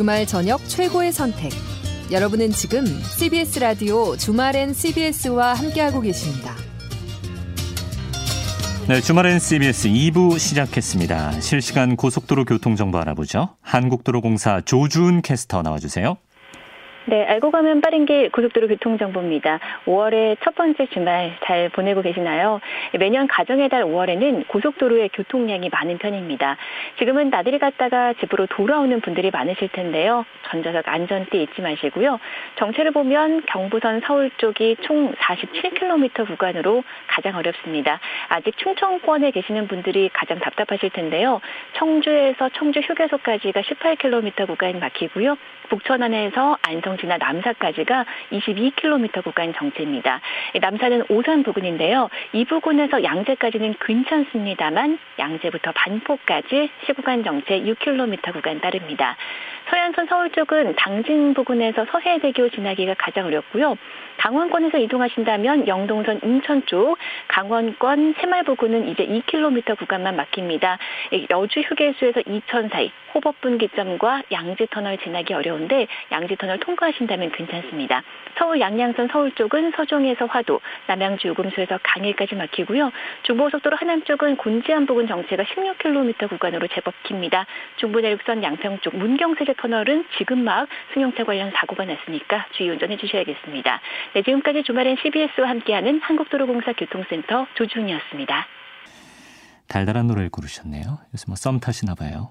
주말 저녁 최고의 선택. 여러분은 지금 CBS 라디오 주말엔 CBS와 함께하고 계십니다. 네, 주말엔 CBS 2부 시작했습니다. 실시간 고속도로 교통정보 알아보죠. 한국도로공사 조준 캐스터 나와주세요. 네, 알고 가면 빠른 길 고속도로 교통 정보입니다. 5월의 첫 번째 주말 잘 보내고 계시나요? 매년 가정의 달 5월에는 고속도로의 교통량이 많은 편입니다. 지금은 나들이 갔다가 집으로 돌아오는 분들이 많으실 텐데요. 전좌석 안전띠 잊지 마시고요. 정체를 보면 경부선 서울 쪽이 총 47km 구간으로 가장 어렵습니다. 아직 충청권에 계시는 분들이 가장 답답하실 텐데요. 청주에서 청주 휴게소까지가 18km 구간 막히고요. 북천안에서 안성 지나 남사까지가 22km 구간 정체입니다. 남사는 오산 부근인데요. 이 부근에서 양재까지는 괜찮습니다만 양재부터 반포까지 시구간 정체 6km 구간 따릅니다. 서해안선 서울 쪽은 당진 부근에서 서해대교 지나기가 가장 어렵고요. 강원권에서 이동하신다면 영동선 인천 쪽, 강원권 새말 부근은 이제 2km 구간만 막힙니다. 여주 휴게소에서 이천 사이, 호법분기점과 양지터널 지나기 어려운데 양지터널 통과하신다면 괜찮습니다. 서울 양양선 서울 쪽은 서종에서 화도, 남양주 요금소에서 강일까지 막히고요. 중부고속도로 하남 쪽은 곤지암 부근 정체가 16km 구간으로 제법 깁니다. 중부내륙선 양평 쪽 문경세제 터널은 지금 막 승용차 관련 사고가 났으니까 주의 운전해 주셔야겠습니다. 네, 지금까지 주말엔 CBS와 함께하는 한국도로공사 교통센터 조준이었습니다. 달달한 노래를 고르셨네요. 요새 뭐썸 타시나 봐요.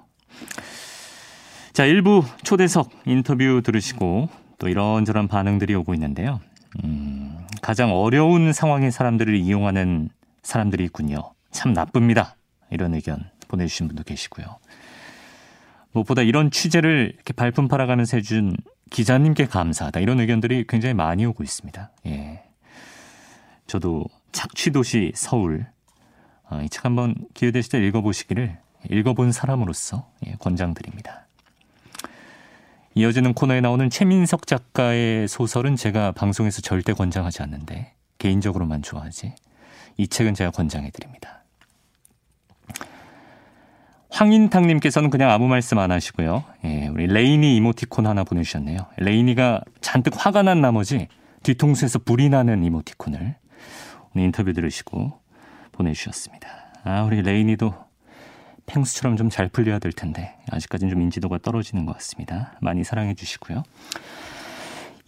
자, 일부 초대석 인터뷰 들으시고 또 이런저런 반응들이 오고 있는데요. 음, 가장 어려운 상황의 사람들을 이용하는 사람들이 있군요. 참 나쁩니다. 이런 의견 보내주신 분도 계시고요. 무엇보다 이런 취재를 이렇게 발품 팔아가면서 해준 기자님께 감사하다. 이런 의견들이 굉장히 많이 오고 있습니다. 예. 저도 착취도시 서울. 어, 이책 한번 기회 되실 때 읽어보시기를 읽어본 사람으로서 예, 권장드립니다. 이어지는 코너에 나오는 최민석 작가의 소설은 제가 방송에서 절대 권장하지 않는데 개인적으로만 좋아하지. 이 책은 제가 권장해드립니다. 황인탁님께서는 그냥 아무 말씀 안 하시고요. 예, 우리 레이니 이모티콘 하나 보내주셨네요. 레이니가 잔뜩 화가 난 나머지 뒤통수에서 불이 나는 이모티콘을 오늘 인터뷰 들으시고 보내주셨습니다. 아, 우리 레이니도 펭수처럼 좀 잘 풀려야 될 텐데 아직까지는 좀 인지도가 떨어지는 것 같습니다. 많이 사랑해 주시고요.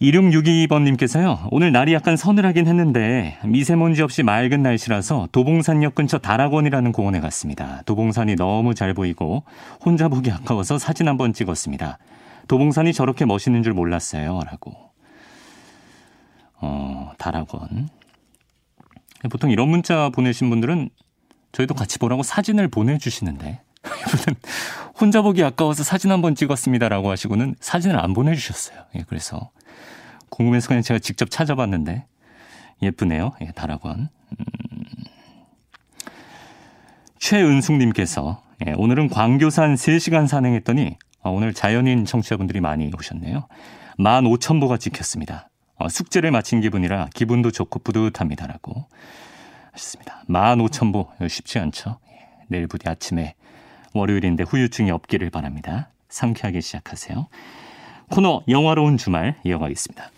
2662번님께서요. 오늘 날이 약간 서늘하긴 했는데 미세먼지 없이 맑은 날씨라서 도봉산역 근처 다락원이라는 공원에 갔습니다. 도봉산이 너무 잘 보이고 혼자 보기 아까워서 사진 한번 찍었습니다. 도봉산이 저렇게 멋있는 줄 몰랐어요. 라고. 어, 다락원. 보통 이런 문자 보내신 분들은 저희도 같이 보라고 사진을 보내주시는데 혼자 보기 아까워서 사진 한번 찍었습니다라고 하시고는 사진을 안 보내주셨어요. 예, 그래서 궁금해서 그냥 제가 직접 찾아봤는데 예쁘네요. 예, 다락원. 음. 최은숙님께서 예, 오늘은 광교산 3시간 산행했더니 어, 오늘 자연인 청취자분들이 많이 오셨네요. 15,000보가 찍혔습니다. 어, 숙제를 마친 기분이라 기분도 좋고 뿌듯합니다라고 하셨습니다. 15,000보 쉽지 않죠. 예, 내일 부디 아침에 월요일인데 후유증이 없기를 바랍니다. 상쾌하게 시작하세요. 코너 영화로운 주말 이어가겠습니다.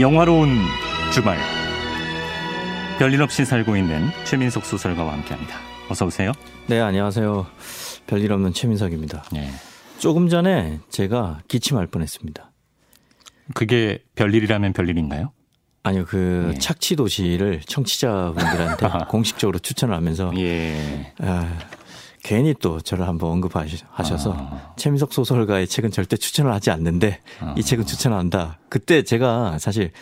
영화로운 주말 별일 없이 살고 있는 최민석 소설가와 함께합니다. 어서 오세요. 네, 안녕하세요. 별일 없는 최민석입니다. 네. 조금 전에 제가 기침할 뻔했습니다. 그게 별일이라면 별일인가요? 아니요, 그 예. 착취 도시를 청취자분들한테 공식적으로 추천을 하면서 예. 아, 괜히 또 저를 한번 언급하셔서 아. 최민석 소설가의 책은 절대 추천을 하지 않는데 아. 이 책은 추천한다. 그때 제가 사실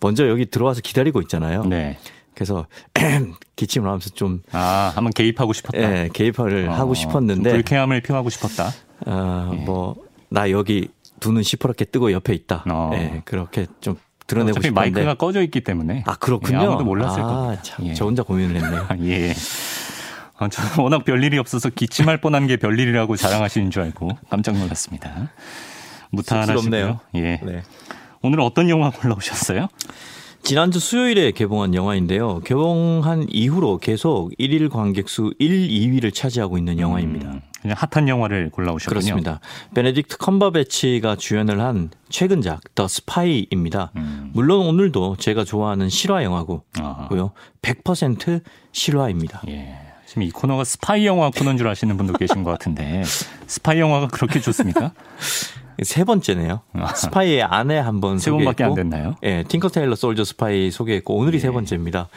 먼저 여기 들어와서 기다리고 있잖아요. 네. 그래서 기침을 하면서 좀 아, 한번 개입하고 싶었다. 예, 개입을 어, 하고 싶었는데 불쾌함을 표하고 싶었다. 아, 예. 뭐나 여기 두 눈 시퍼렇게 뜨고 옆에 있다. 어. 예, 그렇게 좀 드러내고 싶은데 마이크가 꺼져 있기 때문에 아 그렇군요. 예, 아무도 몰랐을 아, 겁니다. 참, 예. 저 혼자 고민을 했네요. 예. 아, 저는 워낙 별일이 없어서 기침할 뻔한 게 별일이라고 자랑하시는 줄 알고 깜짝 놀랐습니다. 무탈하시고요. 예. 네. 오늘 어떤 영화 골라오셨어요? 지난주 수요일에 개봉한 영화인데요. 개봉한 이후로 계속 1일 관객 수 1, 2위를 차지하고 있는 영화입니다. 음, 그냥 핫한 영화를 골라오셨군요. 그렇습니다. 베네딕트 컴버배치가 주연을 한 최근작 더 스파이입니다. 음. 물론 오늘도 제가 좋아하는 실화 영화고요. 100% 실화입니다. 예. 지금 이 코너가 스파이 영화 코너인 줄 아시는 분도 계신 것 같은데 스파이 영화가 그렇게 좋습니까? 세 번째네요. 아. 스파이의 아내 한번 세 번밖에 안 됐나요? 예, 팅커 테일러 솔저 스파이 소개했고 오늘이 예. 세 번째입니다.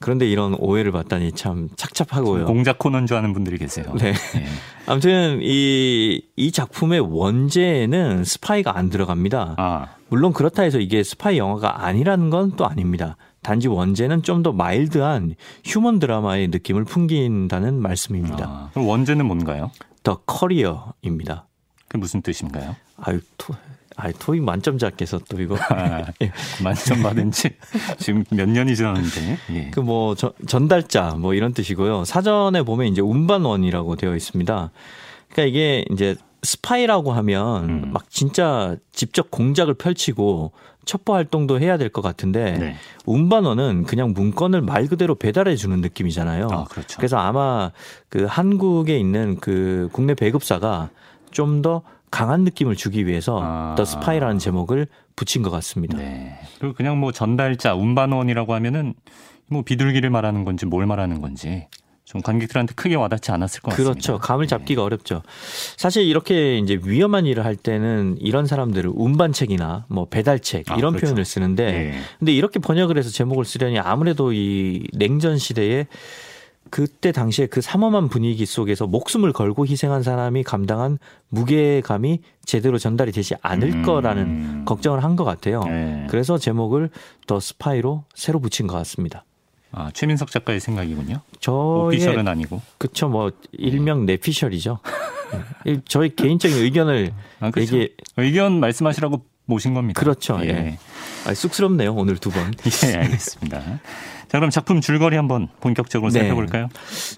그런데 이런 오해를 받다니 참 착잡하고요. 공작 코너인 줄 아는 분들이 계세요. 네. 예. 아무튼 이, 이 작품의 원제에는 스파이가 안 들어갑니다. 아. 물론 그렇다 해서 이게 스파이 영화가 아니라는 건 또 아닙니다. 단지 원제는 좀 더 mild한 휴먼 드라마의 느낌을 풍긴다는 말씀입니다. 아, 그럼 원제는 뭔가요? The Courier입니다. 그 무슨 뜻인가요? 아유, 토, 아유, 토익 만점 받겠어, 또 이거. 아, 예. 만점 받은 지 지금 몇 년이 지났는데. 예. 그 뭐, 전달자, 뭐 이런 뜻이고요. 사전에 보면 이제 운반원이라고 되어 있습니다. 그러니까 이게 이제 스파이라고 하면 음. 막 진짜 직접 공작을 펼치고 첩보 활동도 해야 될 것 같은데 네. 운반원은 그냥 문건을 말 그대로 배달해 주는 느낌이잖아요. 아, 그렇죠. 그래서 아마 그 한국에 있는 그 국내 배급사가 좀 더 강한 느낌을 주기 위해서 아. 더 스파이라는 제목을 붙인 것 같습니다. 네. 그리고 그냥 뭐 전달자, 운반원이라고 하면은 뭐 비둘기를 말하는 건지 뭘 말하는 건지 좀 관객들한테 크게 와닿지 않았을 것 그렇죠. 같습니다. 그렇죠. 감을 잡기가 네. 어렵죠. 사실 이렇게 이제 위험한 일을 할 때는 이런 사람들을 운반책이나 뭐 배달책 아, 이런 그렇죠. 표현을 쓰는데 네. 근데 이렇게 번역을 해서 제목을 쓰려니 아무래도 이 냉전 시대에 그때 당시에 그 삼엄한 분위기 속에서 목숨을 걸고 희생한 사람이 감당한 무게감이 제대로 전달이 되지 않을 음. 거라는 걱정을 한 것 같아요. 네. 그래서 제목을 더 스파이로 새로 붙인 것 같습니다. 아, 최민석 작가의 생각이군요. 저의 오피셜은 아니고. 그쵸, 뭐 일명 네. 내피셜이죠. 네. 저희 개인적인 의견을 아, 그렇죠. 얘기 의견 말씀하시라고 모신 겁니다. 그렇죠. 예. 예. 아, 쑥스럽네요 오늘 두 번. 예, 알겠습니다. 자, 그럼 작품 줄거리 한번 본격적으로 네. 살펴볼까요?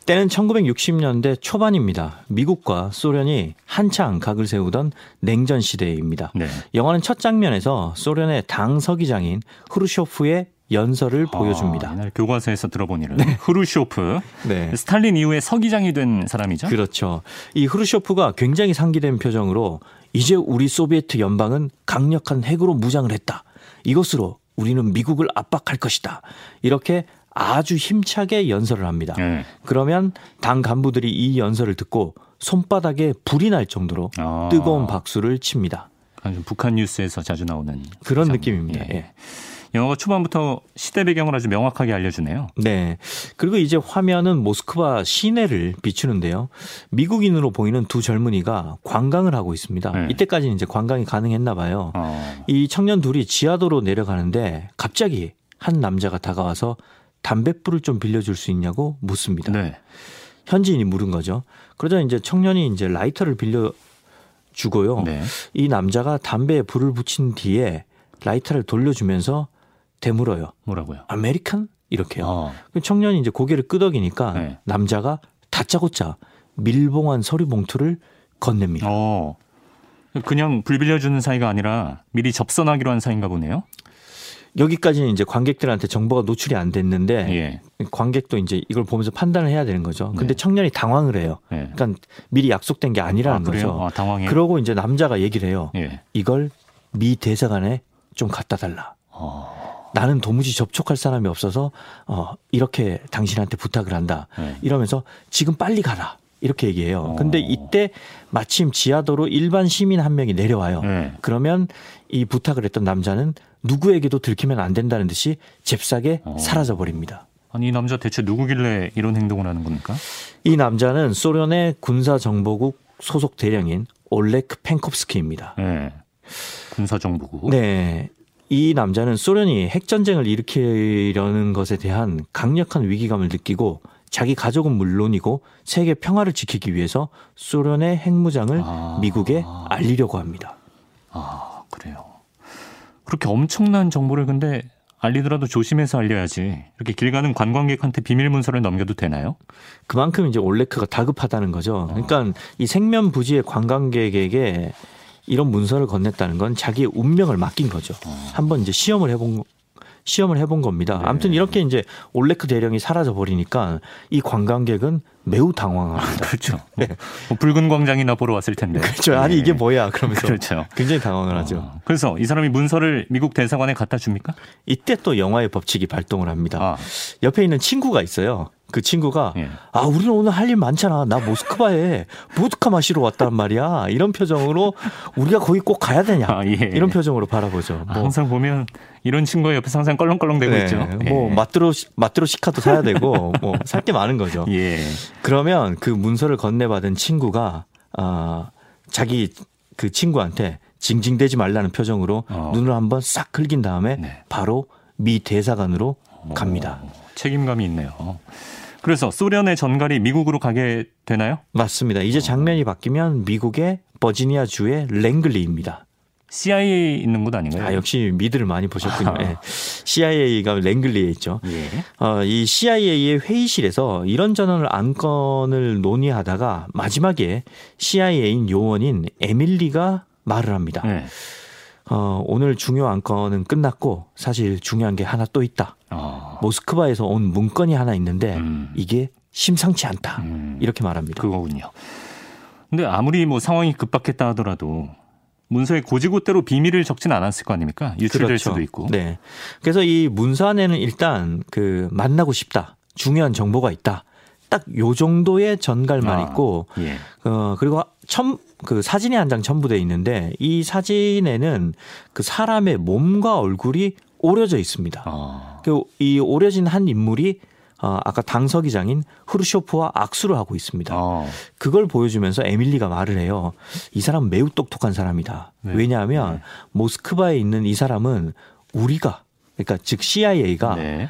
때는 1960년대 초반입니다. 미국과 소련이 한창 각을 세우던 냉전 시대입니다. 네. 영화는 첫 장면에서 소련의 당 서기장인 후르쇼프의 연설을 아, 보여줍니다. 옛날 교과서에서 들어본 이름. 네. 후르쇼프. 네. 스탈린 이후에 서기장이 된 사람이죠. 그렇죠. 이 후르쇼프가 굉장히 상기된 표정으로 이제 우리 소비에트 연방은 강력한 핵으로 무장을 했다. 이것으로 우리는 미국을 압박할 것이다. 이렇게 아주 힘차게 연설을 합니다. 네. 그러면 당 간부들이 이 연설을 듣고 손바닥에 불이 날 정도로 아. 뜨거운 박수를 칩니다. 북한 뉴스에서 자주 나오는 그런 느낌입니다. 예. 예. 영화가 초반부터 시대 배경을 아주 명확하게 알려주네요. 네. 그리고 이제 화면은 모스크바 시내를 비추는데요. 미국인으로 보이는 두 젊은이가 관광을 하고 있습니다. 네. 이때까지는 이제 관광이 가능했나 봐요. 어. 이 청년 둘이 지하도로 내려가는데 갑자기 한 남자가 다가와서 담뱃불을 좀 빌려줄 수 있냐고 묻습니다. 네. 현지인이 물은 거죠. 그러자 이제 청년이 이제 라이터를 빌려 주고요. 네. 이 남자가 담배에 불을 붙인 뒤에 라이터를 돌려주면서 되물어요. 뭐라고요? American? 이렇게요. 어. 청년이 이제 고개를 끄덕이니까 네. 남자가 다짜고짜 밀봉한 서류 봉투를 건넵니다. 어. 그냥 불 빌려주는 사이가 아니라 미리 접선하기로 한 사이인가 보네요. 여기까지는 이제 관객들한테 정보가 노출이 안 됐는데 예. 관객도 이제 이걸 보면서 판단을 해야 되는 거죠. 근데 네. 청년이 당황을 해요. 예. 그러니까 미리 약속된 게 아니라는 아, 거죠. 아, 당황해. 그러고 이제 남자가 얘기를 해요. 예. 이걸 미 대사관에 좀 갖다 달라. 어. 나는 도무지 접촉할 사람이 없어서 어 이렇게 당신한테 부탁을 한다. 네. 이러면서 지금 빨리 가라. 이렇게 얘기해요. 어. 근데 이때 마침 지하도로 일반 시민 한 명이 내려와요. 네. 그러면 이 부탁을 했던 남자는 누구에게도 들키면 안 된다는 듯이 잽싸게 어. 사라져 버립니다. 아니 이 남자 대체 누구길래 이런 행동을 하는 겁니까? 이 남자는 소련의 군사정보국 소속 대령인 올레크 펜콥스키입니다. 네. 군사정보국. 네. 이 남자는 소련이 핵전쟁을 일으키려는 것에 대한 강력한 위기감을 느끼고 자기 가족은 물론이고 세계 평화를 지키기 위해서 소련의 핵무장을 아. 미국에 알리려고 합니다. 아, 그래요. 그렇게 엄청난 정보를 근데 알리더라도 조심해서 알려야지. 이렇게 길 가는 관광객한테 비밀 문서를 넘겨도 되나요? 그만큼 이제 올레크가 다급하다는 거죠. 그러니까 이 생면 부지의 관광객에게 이런 문서를 건넸다는 건 자기의 운명을 맡긴 거죠. 어. 한번 이제 시험을 해본 시험을 해본 겁니다. 네. 아무튼 이렇게 이제 올레크 대령이 사라져 버리니까 이 관광객은 매우 당황합니다. 그렇죠. 네. 뭐 붉은 광장이나 보러 왔을 텐데. 그렇죠. 아니 네. 이게 뭐야? 그러면서 그렇죠. 굉장히 당황을 하죠. 어. 그래서 이 사람이 문서를 미국 대사관에 갖다 줍니까? 이때 또 영화의 법칙이 발동을 합니다. 아. 옆에 있는 친구가 있어요. 그 친구가 예. 아 우리는 오늘 할 일 많잖아 나 모스크바에 보드카 마시러 왔단 말이야 이런 표정으로 우리가 거기 꼭 가야 되냐 아, 예. 이런 표정으로 바라보죠. 뭐. 항상 보면 이런 친구가 옆에서 항상 껄렁껄렁대고 네. 있죠. 예. 뭐 마트로 마트로 시카도 사야 되고 뭐 살 게 많은 거죠. 예. 그러면 그 문서를 건네받은 친구가 아 자기 그 친구한테 징징대지 말라는 표정으로 어. 눈을 한번 싹 긁인 다음에 네. 바로 미 대사관으로 갑니다. 오, 책임감이 있네요. 그래서 소련의 전갈이 미국으로 가게 되나요? 맞습니다. 이제 장면이 바뀌면 미국의 버지니아 주의 랭글리입니다. CIA 있는 곳 아닌가요? 아, 역시 미드를 많이 보셨군요. 아. 네. CIA가 랭글리에 있죠. 예. 어, 이 CIA의 회의실에서 이런저런 안건을 논의하다가 마지막에 CIA인 요원인 에밀리가 말을 합니다. 예. 어, 오늘 중요 안건은 끝났고 사실 중요한 게 하나 또 있다. 어. 모스크바에서 온 문건이 하나 있는데 음. 이게 심상치 않다. 음. 이렇게 말합니다. 그거군요. 근데 아무리 뭐 상황이 급박했다 하더라도 문서에 고지고대로 비밀을 적진 않았을 거 아닙니까? 유출될 그렇죠. 수도 있고. 네. 그래서 이 문서 안에는 일단 그 만나고 싶다. 중요한 정보가 있다. 딱 요 정도의 전갈만 아, 있고 예. 어 그리고 첨, 그 사진이 한 장 첨부돼 있는데 이 사진에는 그 사람의 몸과 얼굴이 오려져 있습니다. 아. 그이 오려진 한 인물이 어, 아까 당서기장인 후르쇼프와 악수를 하고 있습니다. 아. 그걸 보여주면서 에밀리가 말을 해요. 이 사람은 매우 똑똑한 사람이다. 네. 왜냐하면 네. 모스크바에 있는 이 사람은 우리가 그러니까 즉 CIA가 네.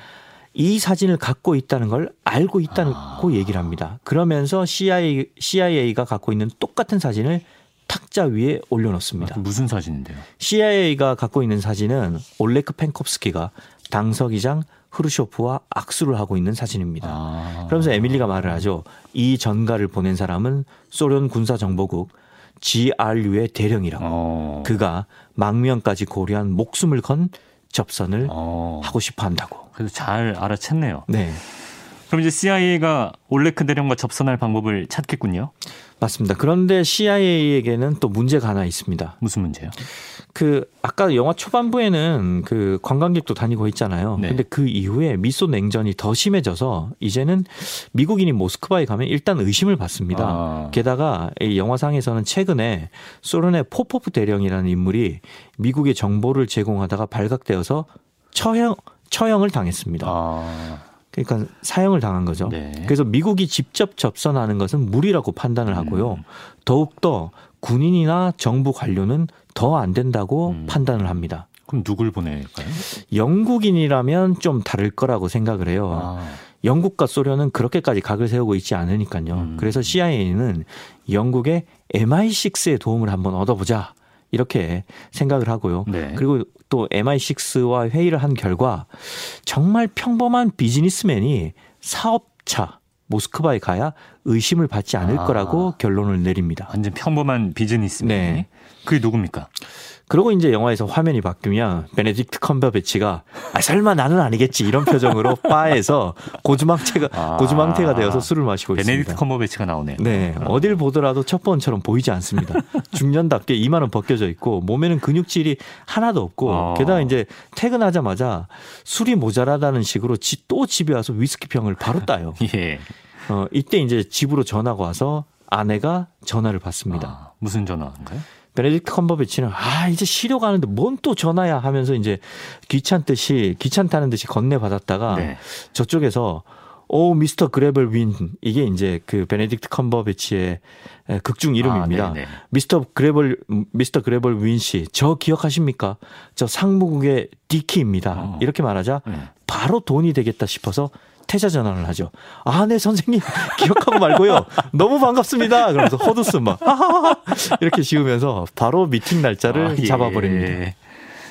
이 사진을 갖고 있다는 걸 알고 있다고 아. 얘기를 합니다. 그러면서 CIA, CIA가 갖고 있는 똑같은 사진을 탁자 위에 올려놓습니다. 아, 무슨 사진인데요? CIA가 갖고 있는 사진은 올레크 펜콥스키가 당서기장 흐르쇼프와 악수를 하고 있는 사진입니다. 아. 그러면서 에밀리가 말을 하죠. 이 전가를 보낸 사람은 소련 군사정보국 GRU의 대령이라고. 어. 그가 망명까지 고려한 목숨을 건 접선을 어. 하고 싶어 한다고. 그래서 잘 알아챘네요. 네. 그럼 이제 CIA가 올레크 대령과 접선할 방법을 찾겠군요. 맞습니다. 그런데 CIA에게는 또 문제가 하나 있습니다. 무슨 문제요? 그 아까 영화 초반부에는 그 관광객도 다니고 있잖아요. 네. 근데 그 이후에 미소 냉전이 더 심해져서 이제는 미국인이 모스크바에 가면 일단 의심을 받습니다. 아. 게다가 이 영화상에서는 최근에 소련의 포포프 대령이라는 인물이 미국의 정보를 제공하다가 발각되어서 처형 처형을 당했습니다. 아. 그러니까 사형을 당한 거죠. 네. 그래서 미국이 직접 접선하는 것은 무리라고 판단을 하고요. 음. 더욱더 군인이나 정부 관료는 더 안 된다고 음. 판단을 합니다. 그럼 누굴 보낼까요? 영국인이라면 좀 다를 거라고 생각을 해요. 아. 영국과 소련은 그렇게까지 각을 세우고 있지 않으니까요. 음. 그래서 CIA는 영국의 MI6의 도움을 한번 얻어보자. 이렇게 생각을 하고요. 네. 그리고 또 MI6와 회의를 한 결과 정말 평범한 비즈니스맨이 사업차 모스크바에 가야 의심을 받지 않을 아. 거라고 결론을 내립니다. 완전 평범한 비즈니스맨. 네. 그게 누굽니까? 그리고 이제 영화에서 화면이 바뀌면 베네딕트 컴버배치가 아, 설마 나는 아니겠지 이런 표정으로 바에서 고주망태가 아, 고주망태가 되어서 술을 마시고 베네딕트 있습니다. 베네딕트 컴버배치가 나오네요. 네, 어. 어딜 보더라도 첩보원처럼 보이지 않습니다. 중년답게 이마는 벗겨져 있고 몸에는 근육질이 하나도 없고 어. 게다가 이제 퇴근하자마자 술이 모자라다는 식으로 또 집에 와서 위스키 병을 바로 따요. 예. 어, 이때 이제 집으로 전화가 와서 아내가 전화를 받습니다. 아, 무슨 전화인가요? 베네딕트 컴버배치는 아 이제 쉬려 하는데 뭔 또 전화야 하면서 이제 귀찮듯이 귀찮다는 듯이 건네 받았다가 네. 저쪽에서 오 미스터 그레빌 윈 이게 이제 그 베네딕트 컴버배치의 극중 이름입니다. 아, 미스터 그레빌 미스터 그레빌 윈씨 저 기억하십니까? 저 상무국의 디키입니다. 어. 이렇게 말하자 네. 바로 돈이 되겠다 싶어서 태세 전환을 하죠. 아, 네, 선생님. 기억하고 말고요. 너무 반갑습니다. 그러면서 헛웃음 막, 이렇게 지으면서 바로 미팅 날짜를 아, 예. 잡아버립니다.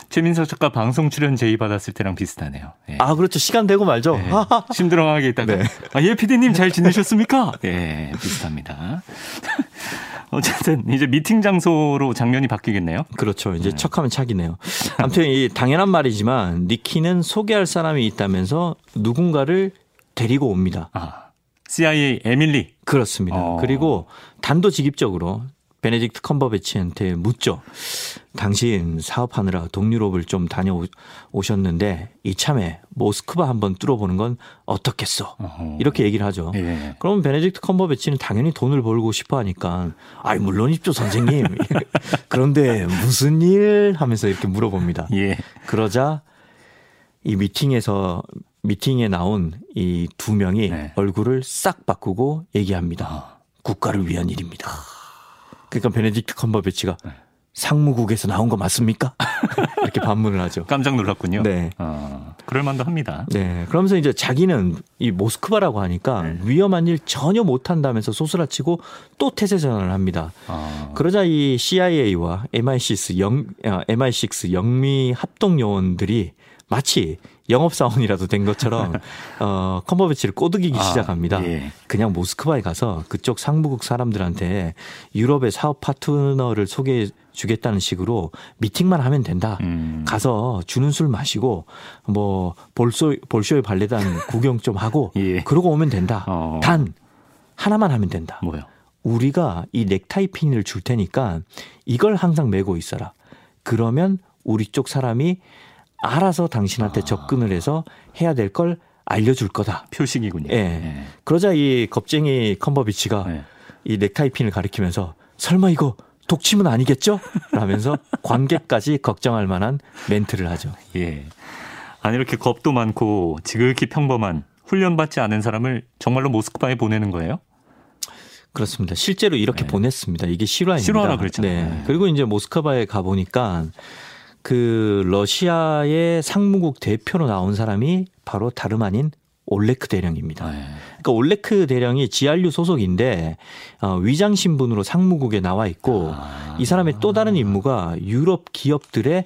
최민석 작가 방송 출연 제의 받았을 때랑 비슷하네요. 예. 아, 그렇죠. 시간 되고 말죠. 네. 심드렁하게 있다가. 네. 아, 예, 피디님 잘 지내셨습니까? 네, 비슷합니다. 어쨌든 이제 미팅 장소로 장면이 바뀌겠네요. 그렇죠. 이제 네. 척하면 착이네요. 아무튼 이 당연한 말이지만 니키는 소개할 사람이 있다면서 누군가를 데리고 옵니다. 아, CIA 에밀리. 그렇습니다. 어. 그리고 단도직입적으로 베네딕트 컴버배치한테 묻죠. 당신 사업하느라 동유럽을 좀 다녀오셨는데 이참에 모스크바 한번 뚫어보는 건 어떻겠어? 어허. 이렇게 얘기를 하죠. 예. 그러면 베네딕트 컴버배치는 당연히 돈을 벌고 싶어 하니까 아이 물론입죠 선생님. 그런데 무슨 일 하면서 이렇게 물어봅니다. 예. 그러자 이 미팅에서 미팅에 나온 이 두 명이 네. 얼굴을 싹 바꾸고 얘기합니다. 아. 국가를 위한 일입니다. 그러니까 베네딕트 컴버배치가 네. 상무국에서 나온 거 맞습니까? 이렇게 반문을 하죠. 깜짝 놀랐군요. 네. 어, 그럴 만도 합니다. 네. 그러면서 이제 자기는 이 모스크바라고 하니까 네. 위험한 일 전혀 못 한다면서 소스라치고 또 태세 전환을 합니다. 어. 그러자 이 CIA와 MI6 영, MI6 영미 합동 요원들이 마치 영업사원이라도 된 것처럼 어, 컴버배치를 꼬드기기 아, 시작합니다. 예. 그냥 모스크바에 가서 그쪽 상무국 사람들한테 유럽의 사업 파트너를 소개해 주겠다는 식으로 미팅만 하면 된다. 음. 가서 주는 술 마시고 뭐 볼쇼 볼쇼의 발레단 구경 좀 하고 예. 그러고 오면 된다. 어. 단 하나만 하면 된다. 뭐요? 우리가 이 넥타이 핀을 줄 테니까 이걸 항상 메고 있어라. 그러면 우리 쪽 사람이 알아서 당신한테 아. 접근을 해서 해야 될 걸 알려줄 거다. 표식이군요. 예. 네. 그러자 이 겁쟁이 컴버비치가 네. 이 넥타이 핀을 가리키면서 설마 이거 독침은 아니겠죠? 라면서 관객까지 걱정할 만한 멘트를 하죠. 예. 아니 이렇게 겁도 많고 지극히 평범한 훈련받지 않은 사람을 정말로 모스크바에 보내는 거예요? 그렇습니다. 실제로 이렇게 네. 보냈습니다. 이게 실화입니다. 실화라 그랬죠. 네. 네. 그리고 이제 모스크바에 가 보니까 그 러시아의 상무국 대표로 나온 사람이 바로 다름 아닌 올레크 대령입니다. 네. 그러니까 올레크 대령이 GRU 소속인데 어, 위장 신분으로 상무국에 나와 있고 아. 이 사람의 또 다른 임무가 유럽 기업들의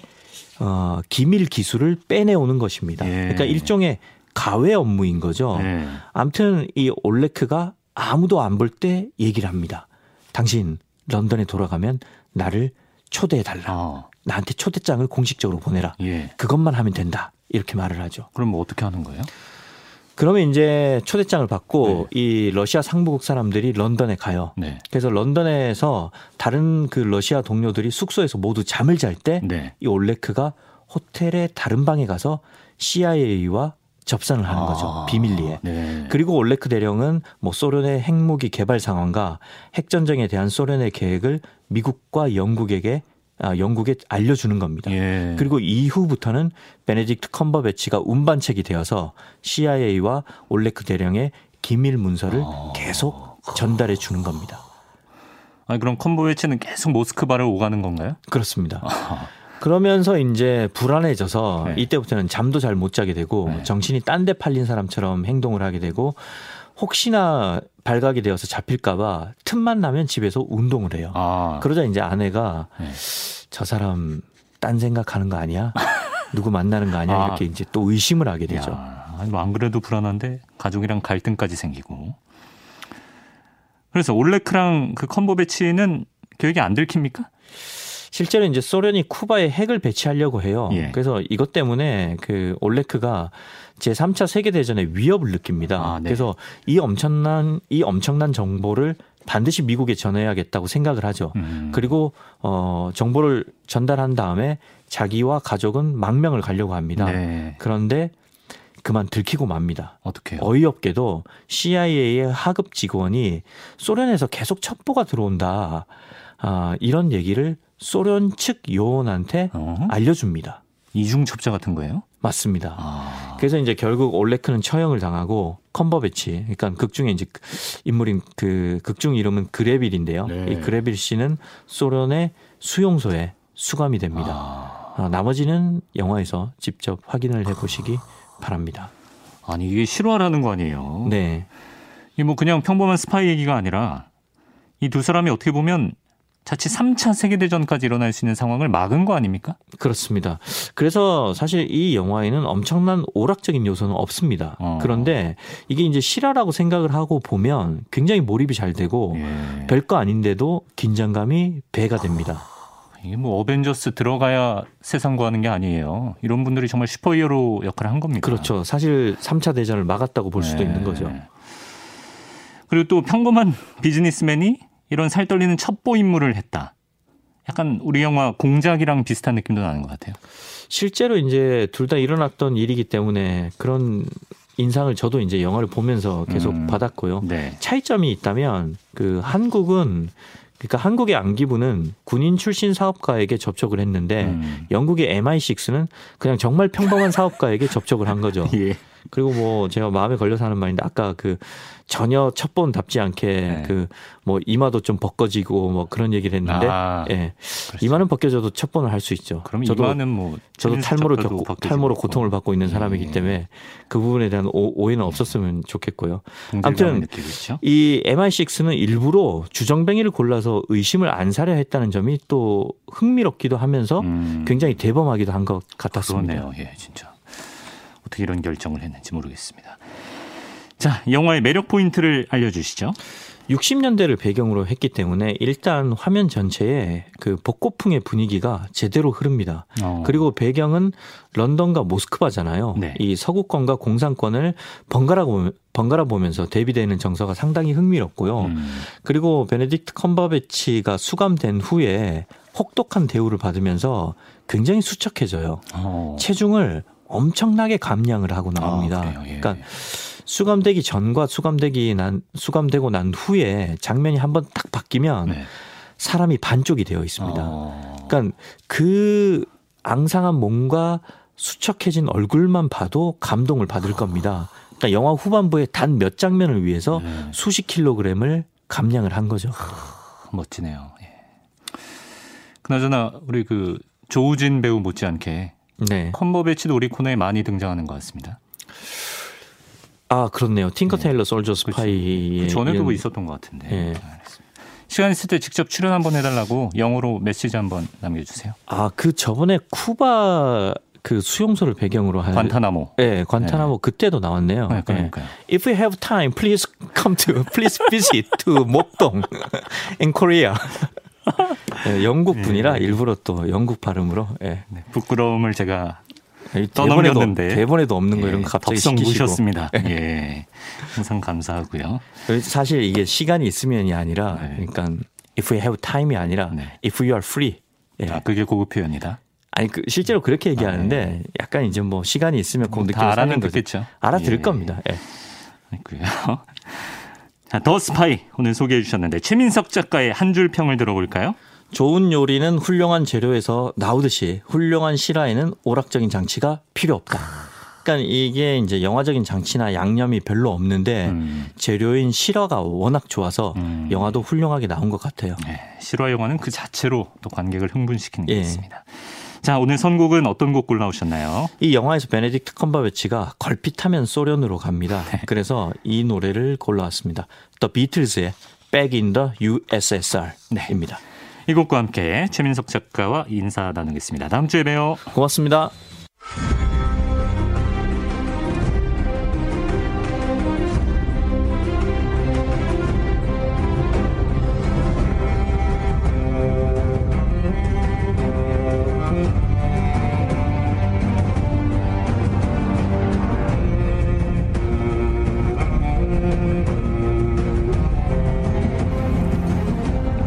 어, 기밀 기술을 빼내오는 것입니다. 예. 그러니까 일종의 가외 업무인 거죠. 예. 아무튼 이 올레크가 아무도 안 볼 때 얘기를 합니다. 당신 런던에 돌아가면 나를 초대해 달라. 어. 나한테 초대장을 공식적으로 보내라. 예. 그것만 하면 된다. 이렇게 말을 하죠. 그럼 뭐 어떻게 하는 거예요? 그러면 이제 초대장을 받고 네. 이 러시아 상부국 사람들이 런던에 가요. 네. 그래서 런던에서 다른 그 러시아 동료들이 숙소에서 모두 잠을 잘 때이 네. 올레크가 호텔의 다른 방에 가서 CIA와 접선을 하는 아, 거죠. 비밀리에. 네. 그리고 올레크 대령은 뭐 소련의 핵무기 개발 상황과 핵전쟁에 대한 소련의 계획을 미국과 영국에게 아, 영국에 알려주는 겁니다. 예. 그리고 이후부터는 베네딕트 컴버배치가 운반책이 되어서 CIA와 올레크 대령의 기밀 문서를 아. 계속 전달해 주는 겁니다. 아니 그럼 컴버배치는 계속 모스크바를 오가는 건가요? 그렇습니다. 아. 그러면서 이제 불안해져서 네. 이때부터는 잠도 잘 못 자게 되고 네. 정신이 딴 데 팔린 사람처럼 행동을 하게 되고 혹시나 발각이 되어서 잡힐까봐 틈만 나면 집에서 운동을 해요. 아. 그러자 이제 아내가 네. 저 사람 딴 생각하는 거 아니야? 누구 만나는 거 아니야? 아. 이렇게 이제 또 의심을 하게 되죠. 뭐 안 그래도 불안한데 가족이랑 갈등까지 생기고. 그래서 올레크랑 그 컴보 배치는 계획이 안 들킵니까? 실제로 이제 소련이 쿠바에 핵을 배치하려고 해요. 예. 그래서 이것 때문에 그 올레크가 제 3차 세계 대전의 위협을 느낍니다. 아, 네. 그래서 이 엄청난 이 엄청난 정보를 반드시 미국에 전해야겠다고 생각을 하죠. 음. 그리고 어 정보를 전달한 다음에 자기와 가족은 망명을 가려고 합니다. 네. 그런데 그만 들키고 맙니다. 어떻게 어이없게도 CIA의 하급 직원이 소련에서 계속 첩보가 들어온다. 아, 이런 얘기를 소련 측 요원한테 어? 알려줍니다. 이중첩자 같은 거예요? 맞습니다. 아. 그래서 이제 결국 올레크는 처형을 당하고 컴버배치, 그러니까 극 중에 이제 인물인 그 극중 이름은 그레빌인데요. 네. 이 그레빌 씨는 소련의 수용소에 수감이 됩니다. 아. 아, 나머지는 영화에서 직접 확인을 해보시기 바랍니다. 아니 이게 실화라는 거 아니에요? 네. 이 뭐 그냥 평범한 스파이 얘기가 아니라 이 두 사람이 어떻게 보면 자칫 3차 세계대전까지 일어날 수 있는 상황을 막은 거 아닙니까? 그렇습니다. 그래서 사실 이 영화에는 엄청난 오락적인 요소는 없습니다. 어. 그런데 이게 이제 실화라고 생각을 하고 보면 굉장히 몰입이 잘 되고 예. 별거 아닌데도 긴장감이 배가 됩니다. 이게 뭐 어벤져스 들어가야 세상 구하는 게 아니에요. 이런 분들이 정말 슈퍼히어로 역할을 한 겁니다. 그렇죠. 사실 3차 대전을 막았다고 볼 수도 네. 있는 거죠. 그리고 또 평범한 비즈니스맨이 이런 살떨리는 첩보 임무를 했다. 약간 우리 영화 공작이랑 비슷한 느낌도 나는 것 같아요. 실제로 이제 둘 다 일어났던 일이기 때문에 그런 인상을 저도 이제 영화를 보면서 계속 음, 받았고요. 네. 차이점이 있다면 그 한국은 그러니까 한국의 안기부는 군인 출신 사업가에게 접촉을 했는데 음. 영국의 MI6는 그냥 정말 평범한 사업가에게 접촉을 한 거죠. 예. 그리고 뭐 제가 마음에 걸려서 하는 말인데 아까 그 전혀 첫 번답지 않게 네. 그뭐 이마도 좀 벗겨지고 뭐 그런 얘기를 했는데 아, 예. 이마는 벗겨져도 첫 번을 할 수 있죠. 그럼 저도 이마는 뭐 저도 탈모를 겪고 탈모로 고통을 받고 있는 사람이기 네. 때문에 그 부분에 대한 오, 해는 없었으면 좋겠고요. 아무튼 이 MI6는 일부러 주정뱅이를 골라서 의심을 안 사려 했다는 점이 또 흥미롭기도 하면서 음. 굉장히 대범하기도 한 것 같았습니다. 그러네요. 예, 진짜. 어떻게 이런 결정을 했는지 모르겠습니다. 자, 영화의 매력 포인트를 알려주시죠. 60년대를 배경으로 했기 때문에 일단 화면 전체에 그 복고풍의 분위기가 제대로 흐릅니다. 어. 그리고 배경은 런던과 모스크바잖아요. 네. 이 서구권과 공산권을 번갈아 번갈아 보면서 대비되는 정서가 상당히 흥미롭고요. 음. 그리고 베네딕트 컴버배치가 수감된 후에 혹독한 대우를 받으면서 굉장히 수척해져요. 어. 체중을 엄청나게 감량을 하고 나옵니다. 아, 예. 그러니까 수감되기 전과 수감되기 난 수감되고 난 후에 장면이 한번 딱 바뀌면 네. 사람이 반쪽이 되어 있습니다. 어. 그러니까 그 앙상한 몸과 수척해진 얼굴만 봐도 감동을 받을 겁니다. 그러니까 영화 후반부에 단 몇 장면을 위해서 네. 수십 킬로그램을 감량을 한 거죠. 멋지네요. 예. 그나저나 우리 그 조우진 배우 못지않게 네. 컴버배치도 우리 코너에 많이 등장하는 것 같습니다. 아 그렇네요. 팅커 네. 테일러 솔저 스파이 그 전에도 이런... 있었던 것 같은데. 네. 시간 있을 때 직접 출연 한번 해달라고 영어로 메시지 한번 남겨주세요. 아 그 저번에 쿠바 그 수용소를 배경으로 한 관타나모. 네, 관타나모 네. 그때도 나왔네요. 네, 그러니까요. 네. If you have time, please come to, please visit to 목동 in Korea. 네, 영국 분이라 네. 일부러 또 영국 발음으로 네. 네, 부끄러움을 제가 떠넘겼는데 대본에도 없는 거 이런 거 예, 갑자기 시키셨습니다. 예. 예, 항상 감사하고요. 사실 이게 시간이 있으면이 아니라 네. 그러니까 if you have time이 아니라 네. if you are free. 예. 아 그게 고급 표현이다. 아니 그 실제로 그렇게 얘기하는데 아, 네. 약간 이제 뭐 시간이 있으면 꼭 느껴 알아는 듣겠죠. 알아들을 예. 겁니다. 예. 그래요. 자, The Spy 오늘 소개해 주셨는데 최민석 작가의 한 줄 평을 들어볼까요? 좋은 요리는 훌륭한 재료에서 나오듯이 훌륭한 실화에는 오락적인 장치가 필요 없다. 그러니까 이게 이제 영화적인 장치나 양념이 별로 없는데 음. 재료인 실화가 워낙 좋아서 음. 영화도 훌륭하게 나온 것 같아요. 네, 실화 영화는 그 자체로 또 관객을 흥분시키는 게 예. 있습니다. 자, 오늘 선곡은 어떤 곡 골라오셨나요? 이 영화에서 베네딕트 컴버배치가 걸핏하면 소련으로 갑니다. 네. 그래서 이 노래를 골라왔습니다. The Beatles의 Back in the USSR입니다. 네. 이 곡과 함께 최민석 작가와 인사 나누겠습니다. 다음 주에 봬요. 고맙습니다.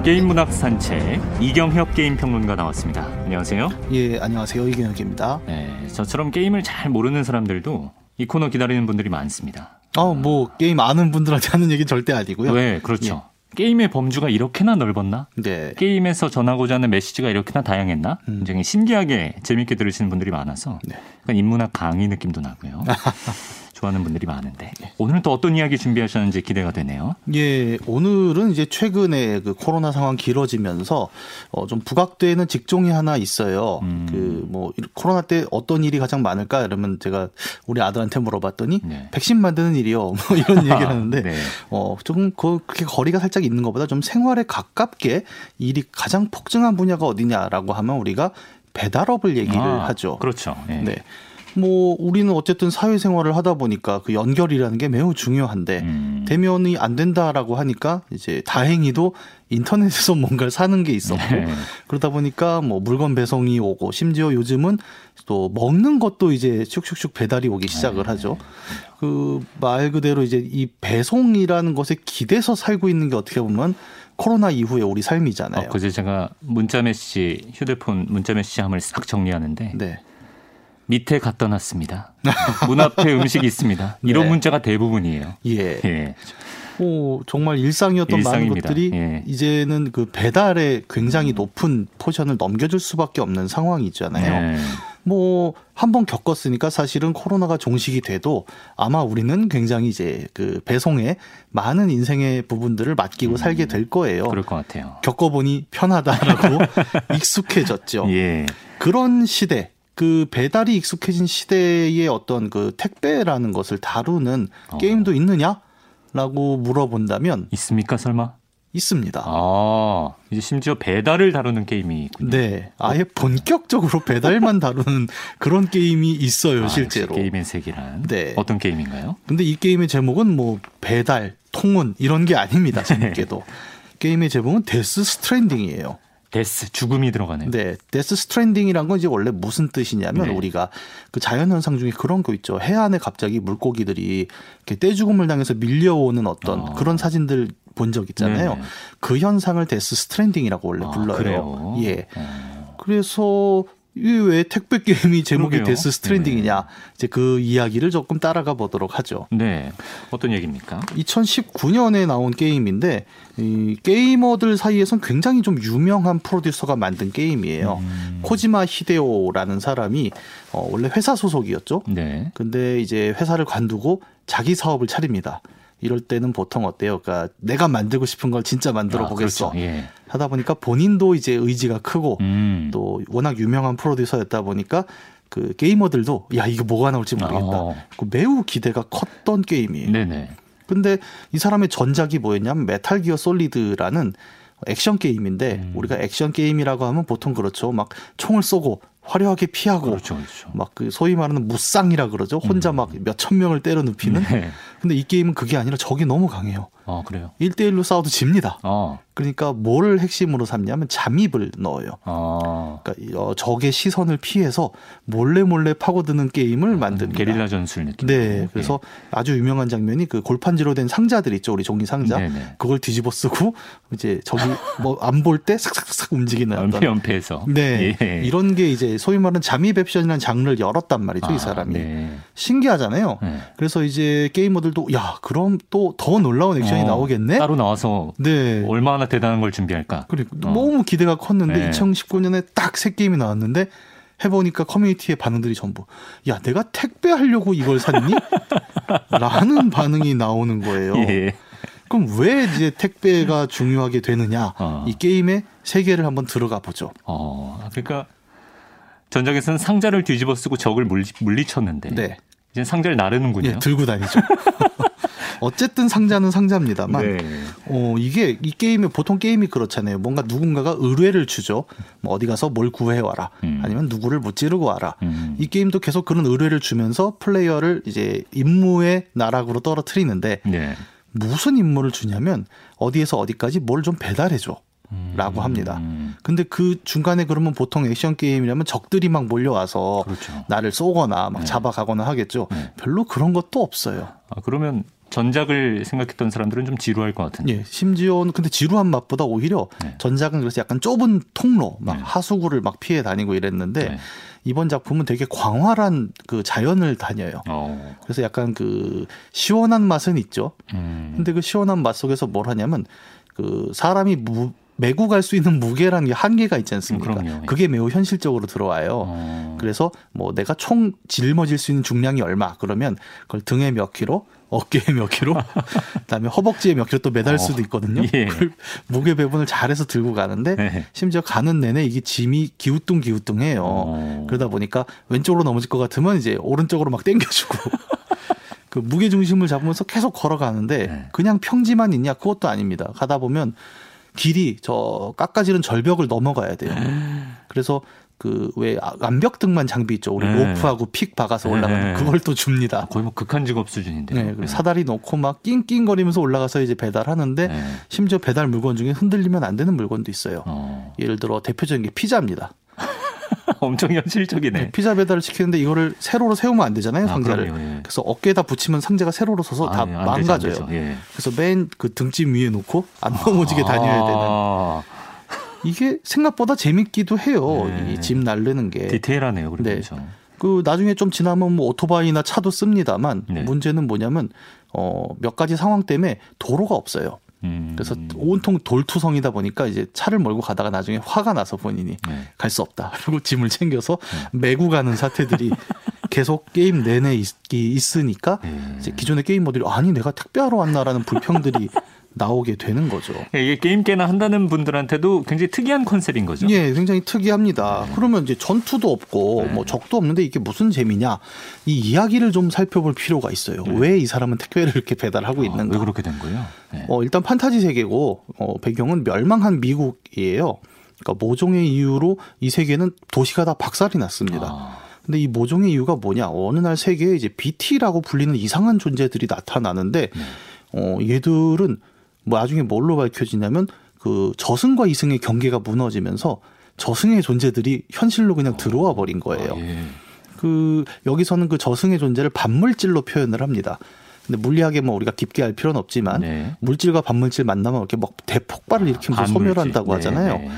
게임 문학 산책 이경협 게임 평론가 나왔습니다. 안녕하세요. 예, 안녕하세요. 이경협입니다. 네, 저처럼 게임을 잘 모르는 사람들도 이 코너 기다리는 분들이 많습니다. 어, 뭐 게임 아는 분들한테 하는 얘기는 절대 아니고요. 네, 그렇죠. 예. 게임의 범주가 이렇게나 넓었나? 네. 게임에서 전하고자 하는 메시지가 이렇게나 다양했나? 음. 굉장히 신기하게 재밌게 들으시는 분들이 많아서 네. 약간 인문학 강의 느낌도 나고요. 좋아하는 분들이 많은데 오늘은 또 어떤 이야기 준비하셨는지 기대가 되네요. 예, 오늘은 이제 최근에 그 코로나 상황 길어지면서 어, 좀 부각되는 직종이 하나 있어요. 음. 그뭐 코로나 때 어떤 일이 가장 많을까 이러면 제가 우리 아들한테 물어봤더니 네. 백신 만드는 일이요. 뭐 이런 얘기를 하는데 네. 어, 조금 그, 그렇게 거리가 살짝 있는 것보다 좀 생활에 가깝게 일이 가장 폭증한 분야가 어디냐라고 하면 우리가 배달업을 얘기를 아, 하죠. 그렇죠. 네. 네. 뭐 우리는 어쨌든 사회생활을 하다 보니까 그 연결이라는 게 매우 중요한데 음. 대면이 안 된다라고 하니까 이제 다행히도 인터넷에서 뭔가를 사는 게 있었고 네. 그러다 보니까 뭐 물건 배송이 오고 심지어 요즘은 또 먹는 것도 이제 슉슉슉 배달이 오기 시작을 네. 하죠. 그 말 그대로 이제 이 배송이라는 것에 기대서 살고 있는 게 어떻게 보면 코로나 이후에 우리 삶이잖아요. 어, 그제 제가 문자 메시지 휴대폰 문자 메시지 함을 싹 정리하는데 네. 밑에 갖다 놨습니다. 문 앞에 음식이 있습니다. 이런 네. 문자가 대부분이에요. 예. 예. 오, 정말 일상이었던 일상입니다. 많은 것들이 예. 이제는 그 배달에 굉장히 높은 포션을 넘겨줄 수밖에 없는 상황이잖아요. 네. 뭐, 한 번 겪었으니까 사실은 코로나가 종식이 돼도 아마 우리는 굉장히 이제 그 배송에 많은 인생의 부분들을 맡기고 음, 살게 될 거예요. 그럴 것 같아요. 겪어보니 편하다라고 익숙해졌죠. 예. 그런 시대, 그 배달이 익숙해진 시대의 어떤 그 택배라는 것을 다루는 어. 게임도 있느냐라고 물어본다면 있습니까 설마? 있습니다. 아, 이제 심지어 배달을 다루는 게임이 있군요. 네. 아예 본격적으로 배달만 다루는 그런 게임이 있어요, 아, 실제로. 게임의 세계란. 네. 어떤 게임인가요? 근데 이 게임의 제목은 뭐 배달, 통운 이런 게 아닙니다, 재밌게도. 게임의 제목은 Death Stranding이에요. Death 죽음이 들어가네요. 네, Death Stranding이란 건 이제 원래 무슨 뜻이냐면 네. 우리가 그 자연 현상 중에 그런 거 있죠. 해안에 갑자기 물고기들이 이렇게 떼죽음을 당해서 밀려오는 어떤 어. 그런 사진들 본 적 있잖아요. 네. 그 현상을 Death Stranding이라고 원래 아, 불러요. 그래요? 예. 어. 그래서 이 왜 택배 게임이 제목이 그러게요. Death Stranding이냐 네. 이제 그 이야기를 조금 따라가 보도록 하죠. 네, 어떤 얘기입니까? 2019년에 나온 게임인데 이 게이머들 사이에선 굉장히 좀 유명한 프로듀서가 만든 게임이에요. 음. 코지마 히데오라는 사람이 어, 원래 회사 소속이었죠. 네. 근데 이제 회사를 관두고 자기 사업을 차립니다. 이럴 때는 보통 어때요? 그러니까 내가 만들고 싶은 걸 진짜 만들어 아, 보겠어. 그렇죠. 예. 하다 보니까 본인도 이제 의지가 크고 음. 또 워낙 유명한 프로듀서였다 보니까 그 게이머들도 야 이거 뭐가 나올지 모르겠다. 어. 그 매우 기대가 컸던 게임이에요. 네네. 근데 이 사람의 전작이 뭐였냐면 Metal Gear Solid라는 액션 게임인데 음. 우리가 액션 게임이라고 하면 보통 그렇죠. 막 총을 쏘고 화려하게 피하고 그렇죠, 그렇죠. 막 그 소위 말하는 무쌍이라 그러죠. 혼자 음. 막 몇천 명을 때려 눕히는. 네. 근데 이 게임은 그게 아니라 적이 너무 강해요. 아, 그래요? 1대1로 싸워도 집니다. 어. 그러니까 뭐를 핵심으로 삼냐면 잠입을 넣어요. 어. 그러니까 어, 적의 시선을 피해서 몰래 몰래 파고드는 게임을 음, 만듭니다. 게릴라 전술 느낌. 네. 그래서 네. 아주 유명한 장면이 그 골판지로 된 상자들 있죠. 우리 종이 상자. 네네. 그걸 뒤집어 쓰고 이제 적이 뭐안 볼 때 싹싹싹 움직이는 연패 연패해서. 네. 예. 이런 게 이제 소위 말하는 잠입 앱션이라는 장르를 열었단 말이죠. 아, 이 사람이. 네. 신기하잖아요. 네. 그래서 이제 게이머들도 야, 그럼 또 더 놀라운 액션이 어, 나오겠네. 따로 나와서 네. 얼마나 대단한 걸 준비할까? 그리고 어. 너무 기대가 컸는데 네. 2019년에 딱 새 게임이 나왔는데 해보니까 커뮤니티의 반응들이 전부 야 내가 택배 하려고 이걸 샀니? 라는 반응이 나오는 거예요. 예. 그럼 왜 이제 택배가 중요하게 되느냐? 어. 이 게임의 세계를 한번 들어가 보죠. 어, 그러니까 전작에서는 상자를 뒤집어 쓰고 적을 물리, 물리쳤는데 네. 이제 상자를 나르는군요. 예, 들고 다니죠. 어쨌든 상자는 상자입니다만, 네. 어, 이게 이 게임에 보통 게임이 그렇잖아요. 뭔가 누군가가 의뢰를 주죠. 뭐 어디 가서 뭘 구해 와라. 음. 아니면 누구를 무찌르고 와라. 음. 이 게임도 계속 그런 의뢰를 주면서 플레이어를 이제 임무의 나락으로 떨어뜨리는데, 네. 무슨 임무를 주냐면 어디에서 어디까지 뭘 좀 배달해 줘. 라고 음. 합니다. 근데 그 중간에 그러면 보통 액션 게임이라면 적들이 막 몰려와서 그렇죠. 나를 쏘거나 막 네. 잡아가거나 하겠죠. 네. 별로 그런 것도 없어요. 아, 그러면 전작을 생각했던 사람들은 좀 지루할 것 같은데. 예, 심지어는 근데 지루한 맛보다 오히려 네. 전작은 그래서 약간 좁은 통로, 막 네. 하수구를 막 피해 다니고 이랬는데 네. 이번 작품은 되게 광활한 그 자연을 다녀요. 어. 그래서 약간 그 시원한 맛은 있죠. 음. 근데 그 시원한 맛 속에서 뭘 하냐면 그 사람이 무, 메고 갈 수 있는 무게라는 게 한계가 있지 않습니까? 음, 예. 그게 매우 현실적으로 들어와요. 어. 그래서 뭐 내가 총 짊어질 수 있는 중량이 얼마 그러면 그걸 등에 몇 킬로, 어깨에 몇 킬로, 그다음에 허벅지에 몇 킬로 또 매달 어. 수도 있거든요. 예. 무게 배분을 잘해서 들고 가는데 네. 심지어 가는 내내 이게 짐이 기우뚱 기우뚱해요. 어. 그러다 보니까 왼쪽으로 넘어질 것 같으면 이제 오른쪽으로 막 당겨주고. 그 무게 중심을 잡으면서 계속 걸어가는데 네. 그냥 평지만 있냐 그것도 아닙니다. 가다 보면 길이 저 깎아지는 절벽을 넘어가야 돼요. 그래서 그왜 암벽등만 장비 있죠. 우리 네. 로프하고 픽 박아서 올라가는 네. 그걸 또 줍니다. 거의 뭐 극한 직업 수준인데. 네. 네. 사다리 놓고 막 낑낑거리면서 올라가서 이제 배달하는데 네. 심지어 배달 물건 중에 흔들리면 안 되는 물건도 있어요. 어. 예를 들어 대표적인 게 피자입니다. 엄청 현실적이네. 네, 피자 배달을 시키는데 이거를 세로로 세우면 안 되잖아요, 아, 상자를. 아, 예. 그래서 어깨에다 붙이면 상자가 세로로 서서 다 아, 예, 망가져요. 되죠, 예. 그래서 맨 그 등짐 위에 놓고 안 넘어지게 아. 다녀야 되는. 이게 생각보다 재밌기도 해요. 네. 이짐 날르는 게. 디테일하네요, 그리고 네. 그렇죠. 그 나중에 좀 지나면 뭐 오토바이나 차도 씁니다만 네. 문제는 뭐냐면 어몇 가지 상황 때문에 도로가 없어요. 음. 그래서 온통 돌투성이다 보니까 이제 차를 몰고 가다가 나중에 화가 나서 본인이 네. 갈수 없다. 그리고 짐을 챙겨서 네. 메고 가는 사태들이 계속 게임 내내 있, 있으니까 네. 이제 기존의 게이머들이 아니 내가 택배하러 왔나라는 불평들이 나오게 되는 거죠. 예, 이게 게임 깨나 한다는 분들한테도 굉장히 특이한 컨셉인 거죠. 예, 굉장히 특이합니다. 네. 그러면 이제 전투도 없고 네. 뭐 적도 없는데 이게 무슨 재미냐? 이 이야기를 좀 살펴볼 필요가 있어요. 네. 왜이 사람은 택배를 이렇게 배달하고 아, 있는가? 왜 그렇게 된 거예요? 네. 어, 일단 판타지 세계고 어, 배경은 멸망한 미국이에요. 그러니까 모종의 이유로 이 세계는 도시가 다 박살이 났습니다. 아. 근데 이 모종의 이유가 뭐냐? 어느 날 세계에 이제 BT라고 불리는 이상한 존재들이 나타나는데 네. 어, 얘들은 뭐 나중에 뭘로 밝혀지냐면 그 저승과 이승의 경계가 무너지면서 저승의 존재들이 현실로 그냥 들어와 버린 거예요. 아, 예. 그 여기서는 그 저승의 존재를 반물질로 표현을 합니다. 근데 물리학에 뭐 우리가 깊게 알 필요는 없지만 네. 물질과 반물질 만나면 이렇게 막 대폭발을 일으키면서 소멸한다고 하잖아요. 네, 네.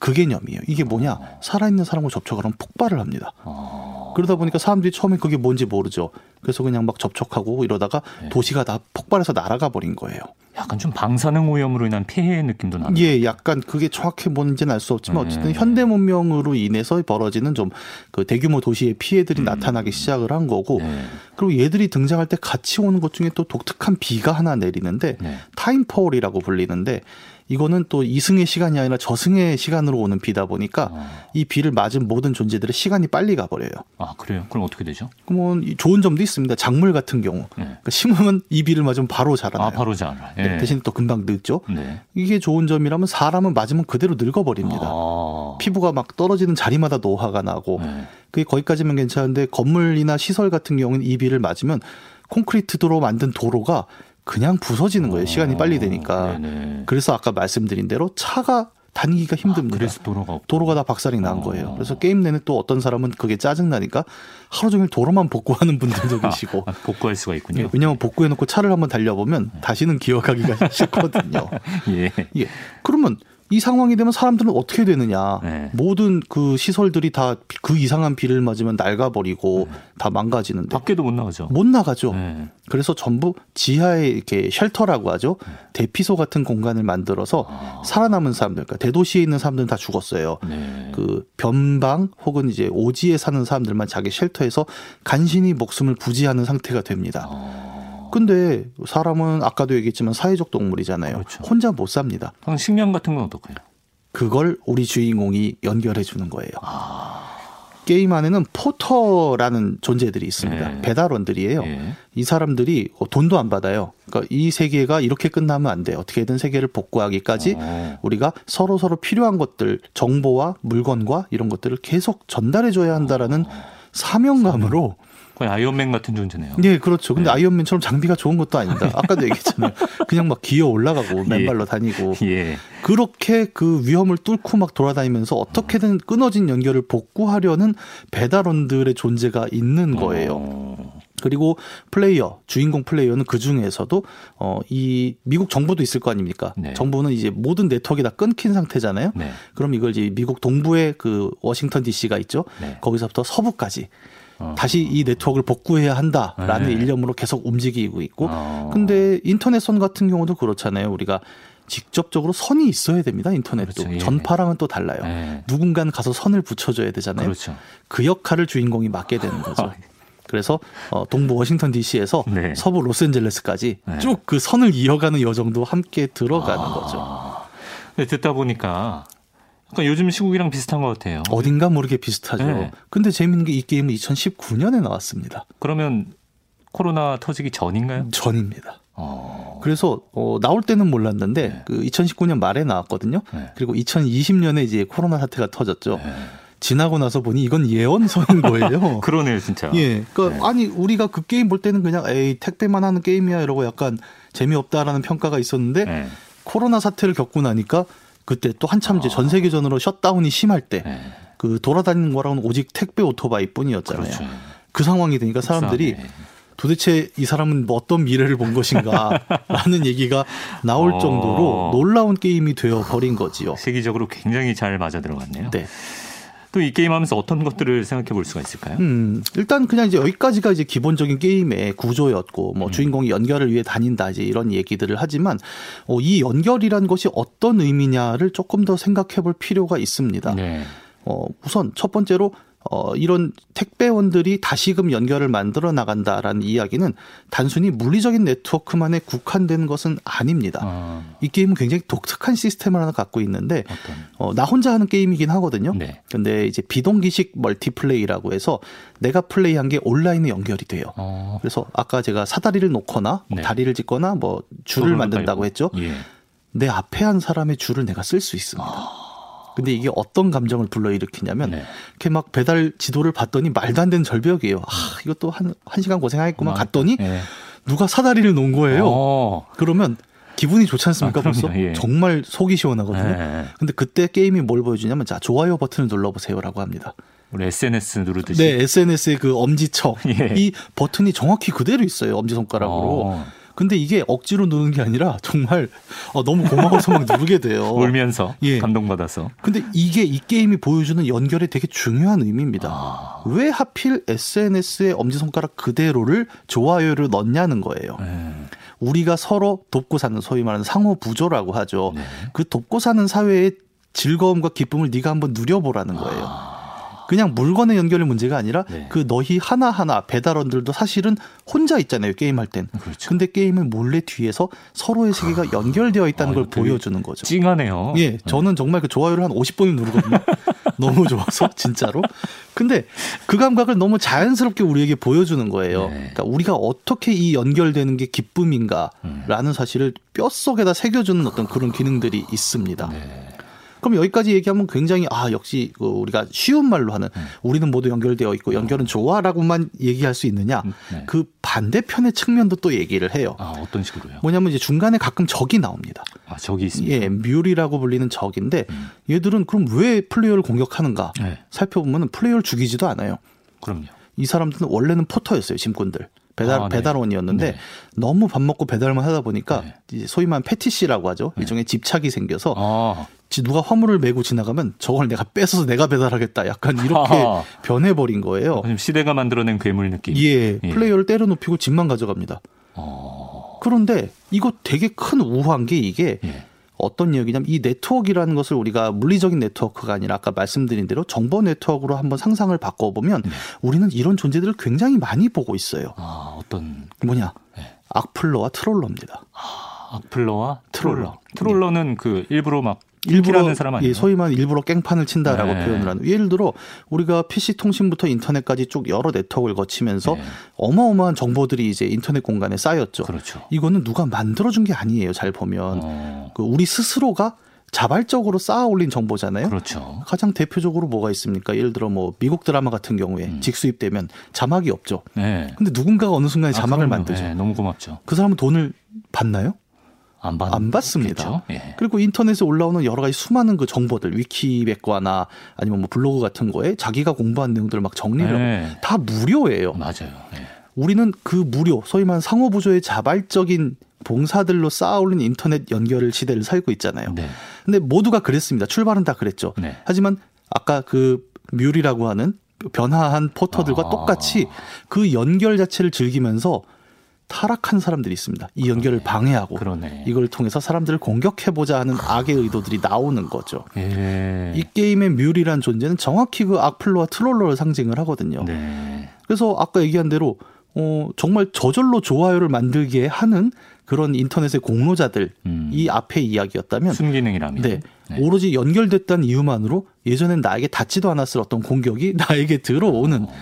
그 개념이에요. 이게 뭐냐? 살아있는 사람과 접촉을 하면 폭발을 합니다. 어. 그러다 보니까 사람들이 처음에 그게 뭔지 모르죠. 그래서 그냥 막 접촉하고 이러다가 네. 도시가 다 폭발해서 날아가 버린 거예요. 약간 좀 방사능 오염으로 인한 폐해 느낌도 나는. 예, 약간 그게 정확히 뭔지는 알 수 없지만 네. 어쨌든 현대 문명으로 인해서 벌어지는 좀 그 대규모 도시의 피해들이 음. 나타나기 시작을 한 거고 네. 그리고 얘들이 등장할 때 같이 오는 것 중에 또 독특한 비가 하나 내리는데 네. 타임폴이라고 불리는데 이거는 또 이승의 시간이 아니라 저승의 시간으로 오는 비다 보니까 아. 이 비를 맞은 모든 존재들의 시간이 빨리 가버려요. 아 그래요? 그럼 어떻게 되죠? 그러면 좋은 점도 있습니다. 작물 같은 경우 네. 그러니까 심으면 이 비를 맞으면 바로 자라나요. 아 바로 자라. 네. 네. 대신 또 금방 늙죠. 네. 이게 좋은 점이라면 사람은 맞으면 그대로 늙어버립니다. 아. 피부가 막 떨어지는 자리마다 노화가 나고 네. 그게 거기까지면 괜찮은데 건물이나 시설 같은 경우는 이 비를 맞으면 콘크리트로 만든 도로가 그냥 부서지는 거예요. 시간이 빨리 되니까. 네네. 그래서 아까 말씀드린 대로 차가 다니기가 힘듭니다. 아, 그래서 도로가 없고. 도로가 다 박살이 난 거예요. 그래서 게임 내내 또 어떤 사람은 그게 짜증 나니까 하루 종일 도로만 복구하는 분들도 계시고. 아, 복구할 수가 있군요. 예, 왜냐하면 복구해놓고 차를 한번 달려보면 다시는 기억하기가 싫거든요. 예. 예. 그러면 이 상황이 되면 사람들은 어떻게 되느냐. 네. 모든 그 시설들이 다 그 이상한 비를 맞으면 낡아버리고 네. 다 망가지는데. 밖에도 못 나가죠. 못 나가죠. 네. 그래서 전부 지하에 이렇게 shelter라고 하죠. 네. 대피소 같은 공간을 만들어서 아. 살아남은 사람들, 그러니까 대도시에 있는 사람들은 다 죽었어요. 네. 그 변방 혹은 이제 오지에 사는 사람들만 자기 shelter에서 간신히 목숨을 부지하는 상태가 됩니다. 아. 근데 사람은 아까도 얘기했지만 사회적 동물이잖아요. 그렇죠. 혼자 못 삽니다. 식량 같은 건 어떡해요? 그걸 우리 주인공이 연결해 주는 거예요. 아... 게임 안에는 포터라는 존재들이 있습니다. 네. 배달원들이에요. 네. 이 사람들이 돈도 안 받아요. 그러니까 이 세계가 이렇게 끝나면 안 돼. 어떻게든 세계를 복구하기까지 어. 우리가 서로 서로 필요한 것들, 정보와 물건과 이런 것들을 계속 전달해 줘야 한다라는 어. 사명감으로 거의 아이언맨 같은 존재네요. 네, 그렇죠. 근데 네. 아이언맨처럼 장비가 좋은 것도 아닙니다. 아까도 얘기했잖아요. 그냥 막 기어 올라가고 예. 맨발로 다니고 예. 그렇게 그 위험을 뚫고 막 돌아다니면서 어떻게든 끊어진 연결을 복구하려는 배달원들의 존재가 있는 거예요. 어. 그리고 플레이어, 주인공 플레이어는 그 중에서도 어, 이 미국 정부도 있을 거 아닙니까? 네. 정부는 이제 모든 네트워크가 다 끊긴 상태잖아요. 네. 그럼 이걸 이제 미국 동부의 그 워싱턴 DC가 있죠. 네. 거기서부터 서부까지 어. 다시 이 네트워크를 복구해야 한다라는 네. 일념으로 계속 움직이고 있고 어. 근데 인터넷선 같은 경우도 그렇잖아요. 우리가 직접적으로 선이 있어야 됩니다. 인터넷도 그렇죠. 예. 전파랑은 또 달라요. 예. 누군가는 가서 선을 붙여줘야 되잖아요. 그렇죠. 그 역할을 주인공이 맡게 되는 거죠. 그래서 어, 동부 워싱턴 D.C.에서 네. 서부 로스앤젤레스까지 네. 쭉그 선을 이어가는 여정도 함께 들어가는 아. 거죠. 네, 듣다 보니까 그러니까 요즘 시국이랑 비슷한 것 같아요. 어딘가 모르게 비슷하죠. 네. 근데 재밌는 게 이 게임은 2019년에 나왔습니다. 그러면 코로나 터지기 전인가요? 전입니다. 어... 그래서 어, 나올 때는 몰랐는데 네. 그 2019년 말에 나왔거든요. 네. 그리고 2020년에 이제 코로나 사태가 터졌죠. 네. 지나고 나서 보니 이건 예언서인 거예요. 그러네요, 진짜. 예. 그러니까 네. 아니 우리가 그 게임 볼 때는 그냥 에이 택배만 하는 게임이야 이러고 약간 재미없다라는 평가가 있었는데 네. 코로나 사태를 겪고 나니까 그때 또 한참 이제 전 세계전으로 셧다운이 심할 때그 네. 돌아다니는 거랑은 오직 택배 오토바이뿐이었잖아요. 그렇죠. 그 상황이 되니까 사람들이 도대체 이 사람은 뭐 어떤 미래를 본 것인가라는 얘기가 나올 어. 정도로 놀라운 게임이 되어 버린 거지요. 세계적으로 굉장히 잘 맞아 들어갔네요. 네. 또 이 게임 하면서 어떤 것들을 생각해 볼 수가 있을까요? 음, 일단 그냥 이제 여기까지가 이제 기본적인 게임의 구조였고, 뭐 음. 주인공이 연결을 위해 다닌다, 이제 이런 얘기들을 하지만, 어, 이 연결이란 것이 어떤 의미냐를 조금 더 생각해 볼 필요가 있습니다. 네. 어, 우선 첫 번째로 어, 이런 택배원들이 다시금 연결을 만들어 나간다라는 이야기는 단순히 물리적인 네트워크만에 국한된 것은 아닙니다. 아. 이 게임은 굉장히 독특한 시스템을 하나 갖고 있는데 어, 나 혼자 하는 게임이긴 하거든요. 네. 근데 이제 비동기식 멀티플레이라고 해서 내가 플레이한 게 온라인에 연결이 돼요. 아. 그래서 아까 제가 사다리를 놓거나 뭐 네. 다리를 짓거나 뭐 줄을 만든다고 했죠. 예. 내 앞에 한 사람의 줄을 내가 쓸 수 있습니다. 아. 근데 이게 어떤 감정을 불러일으키냐면 네. 이렇게 막 배달 지도를 봤더니 말도 안 되는 절벽이에요. 아, 이것도 한, 한 시간 고생하겠구만 갔더니 네. 누가 사다리를 놓은 거예요. 오. 어. 그러면 기분이 좋지 않습니까? 아, 벌써 예. 정말 속이 시원하거든요. 네. 근데 그때 게임이 뭘 보여주냐면 자 좋아요 버튼을 눌러보세요라고 합니다. 우리 SNS 누르듯이. 네, SNS의 그 엄지척 예. 이 버튼이 정확히 그대로 있어요. 엄지 손가락으로. 어. 근데 이게 억지로 누르는 게 아니라 정말 어, 너무 고마워서 막 누르게 돼요. 울면서 예. 감동받아서. 근데 이게 이 게임이 보여주는 연결의 되게 중요한 의미입니다. 아. 왜 하필 SNS의 엄지손가락 그대로를 좋아요를 넣냐는 거예요. 네. 우리가 서로 돕고 사는 소위 말하는 상호 부조라고 하죠. 네. 그 돕고 사는 사회의 즐거움과 기쁨을 네가 한번 누려보라는 거예요. 아. 그냥 물건의 연결의 문제가 아니라 네. 그 너희 하나하나 배달원들도 사실은 혼자 있잖아요. 게임할 땐. 그렇죠. 근데 게임은 몰래 뒤에서 서로의 세계가 아. 연결되어 있다는 아, 걸 보여주는 거죠. 찡하네요. 예. 저는 정말 그 좋아요를 한 50번을 누르거든요. 너무 좋아서 진짜로. 근데 그 감각을 너무 자연스럽게 우리에게 보여주는 거예요. 네. 그러니까 우리가 어떻게 이 연결되는 게 기쁨인가라는 음. 사실을 뼛속에다 새겨주는 어떤 그런 기능들이 있습니다. 네. 그럼 여기까지 얘기하면 굉장히 아 역시 그 우리가 쉬운 말로 하는 음. 우리는 모두 연결되어 있고 연결은 좋아라고만 얘기할 수 있느냐 음, 네. 그 반대편의 측면도 또 얘기를 해요. 아 어떤 식으로요? 뭐냐면 이제 중간에 가끔 적이 나옵니다. 아 적이 있습니다. 예, 뮤리라고 불리는 적인데 음. 얘들은 그럼 왜 플레이어를 공격하는가 네. 살펴보면 플레이어를 죽이지도 않아요. 그럼요. 이 사람들은 원래는 porter였어요 짐꾼들. 배달 아, 네. 배달원이었는데 네. 너무 밥 먹고 배달만 하다 보니까 네. 이제 소위 말하는 fetish라고 하죠. 네. 일종의 집착이 생겨서 아. 누가 화물을 메고 지나가면 저걸 내가 뺏어서 내가 배달하겠다. 약간 이렇게 아하. 변해버린 거예요. 시대가 만들어낸 괴물 느낌. 예, 예. 플레이어를 때려눕히고 짐만 가져갑니다. 어. 그런데 이거 되게 큰 우화인 게 이게 예. 어떤 이야기냐면 이 네트워크라는 것을 우리가 물리적인 네트워크가 아니라 아까 말씀드린 대로 정보 네트워크로 한번 상상을 바꿔보면 네. 우리는 이런 존재들을 굉장히 많이 보고 있어요. 아, 어떤 뭐냐? 네. 악플러와 troller입니다. 아, 악플러와 troller. Troller는 네. 그 일부러 막 일부러 사람 아니에요? 예, 소위 말 일부러 깽판을 친다라고 네. 표현을 하는. 예를 들어 우리가 PC 통신부터 인터넷까지 쭉 여러 네트워크를 거치면서 네. 어마어마한 정보들이 이제 인터넷 공간에 쌓였죠. 그렇죠. 이거는 누가 만들어준 게 아니에요. 잘 보면 어. 그 우리 스스로가 자발적으로 쌓아 올린 정보잖아요. 그렇죠. 가장 대표적으로 뭐가 있습니까? 예를 들어 뭐 미국 드라마 같은 경우에 음. 직수입되면 자막이 없죠. 네. 근데 누군가가 어느 순간에 아, 자막을 그럼요. 만들죠. 네, 너무 고맙죠. 그 사람은 돈을 받나요? 안, 받, 안 받습니다. 예. 그리고 인터넷에 올라오는 여러 가지 수많은 그 정보들, 위키백과나 아니면 뭐 블로그 같은 거에 자기가 공부한 내용들을 막 정리를 예. 다 무료예요. 맞아요. 예. 우리는 그 무료, 소위 말하는 상호부조의 자발적인 봉사들로 쌓아올린 인터넷 연결 시대를 살고 있잖아요. 네. 근데 모두가 그랬습니다. 출발은 다 그랬죠. 네. 하지만 아까 그 뮤리라고 하는 변화한 포터들과 아. 똑같이 그 연결 자체를 즐기면서 타락한 사람들이 있습니다. 이 연결을 그러네. 방해하고 그러네. 이걸 통해서 사람들을 공격해보자 하는 악의 의도들이 나오는 거죠. 예. 이 게임의 뮬이란 존재는 정확히 그 악플러와 트롤러를 상징을 하거든요. 네. 그래서 아까 얘기한 대로 어, 정말 저절로 좋아요를 만들게 하는 그런 인터넷의 공로자들 음. 이 앞에 이야기였다면 순기능이라면 네, 네. 오로지 연결됐다는 이유만으로 예전엔 나에게 닿지도 않았을 어떤 공격이 나에게 들어오는 어.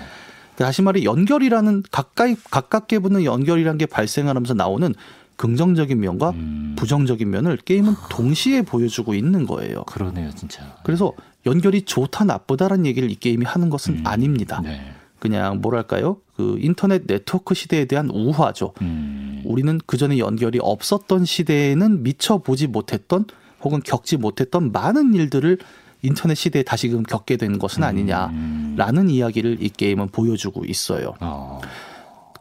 다시 말해 연결이라는 가까이 가깝게 붙는 연결이라는 게 발생하면서 나오는 긍정적인 면과 음. 부정적인 면을 게임은 동시에 보여주고 있는 거예요. 그러네요, 진짜. 그래서 연결이 좋다 나쁘다라는 얘기를 이 게임이 하는 것은 음. 아닙니다. 네. 그냥 뭐랄까요? 그 인터넷 네트워크 시대에 대한 우화죠. 음. 우리는 그 전에 연결이 없었던 시대에는 미처 보지 못했던 혹은 겪지 못했던 많은 일들을 인터넷 시대에 다시금 겪게 된 것은 아니냐라는 음. 이야기를 이 게임은 보여주고 있어요. 어.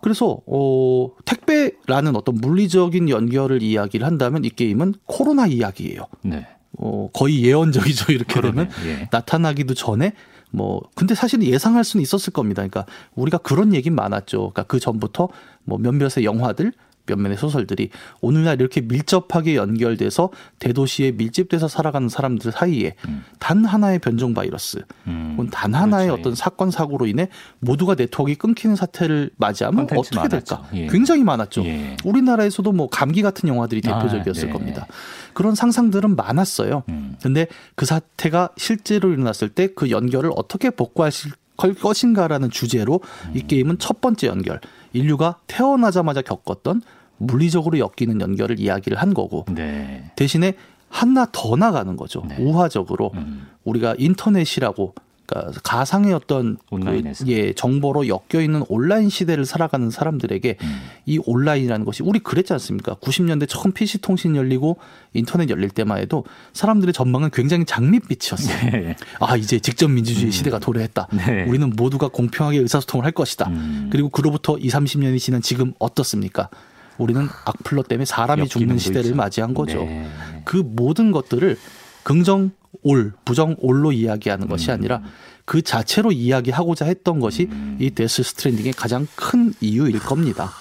그래서 어 택배라는 어떤 물리적인 연결을 이야기를 한다면 이 게임은 코로나 이야기예요. 네. 어 거의 예언적이죠. 이렇게 그러네. 되면 예. 나타나기도 전에 뭐 근데 사실은 예상할 수는 있었을 겁니다. 그러니까 우리가 그런 얘기 많았죠. 그러니까 그 전부터 뭐 몇몇의 영화들 몇몇의 소설들이 오늘날 이렇게 밀접하게 연결돼서 대도시에 밀집돼서 살아가는 사람들 사이에 음. 단 하나의 변종 바이러스, 음. 단 하나의 그렇죠. 어떤 사건 사고로 인해 모두가 네트워크가 끊기는 사태를 맞이하면 어떻게 많았죠. 될까? 예. 굉장히 많았죠. 예. 우리나라에서도 뭐 감기 같은 영화들이 아, 대표적이었을 아, 네. 겁니다. 그런 상상들은 많았어요. 음. 근데 그 사태가 실제로 일어났을 때 그 연결을 어떻게 복구하실 것인가라는 주제로 이 음. 게임은 첫 번째 연결, 인류가 태어나자마자 겪었던 물리적으로 엮이는 연결을 이야기를 한 거고 네. 대신에 하나 더 나가는 거죠. 네. 우화적으로 음. 우리가 인터넷이라고 그러니까 가상의 어떤 그, 예, 정보로 엮여 있는 온라인 시대를 살아가는 사람들에게 음. 이 온라인이라는 것이 우리 그랬지 않습니까? 90년대 처음 PC 통신 열리고 인터넷 열릴 때만 해도 사람들의 전망은 굉장히 장밋빛이었어요. 네. 아 이제 직접 민주주의 음. 시대가 도래했다. 네. 우리는 모두가 공평하게 의사소통을 할 것이다. 음. 그리고 그로부터 2, 30년이 지난 지금 어떻습니까? 우리는 악플러 때문에 사람이 죽는 시대를 있죠. 맞이한 거죠. 네. 그 모든 것들을 긍정으로, 부정으로 이야기하는 것이 음. 아니라 그 자체로 이야기하고자 했던 것이 음. 이 Death Stranding의 가장 큰 이유일 겁니다.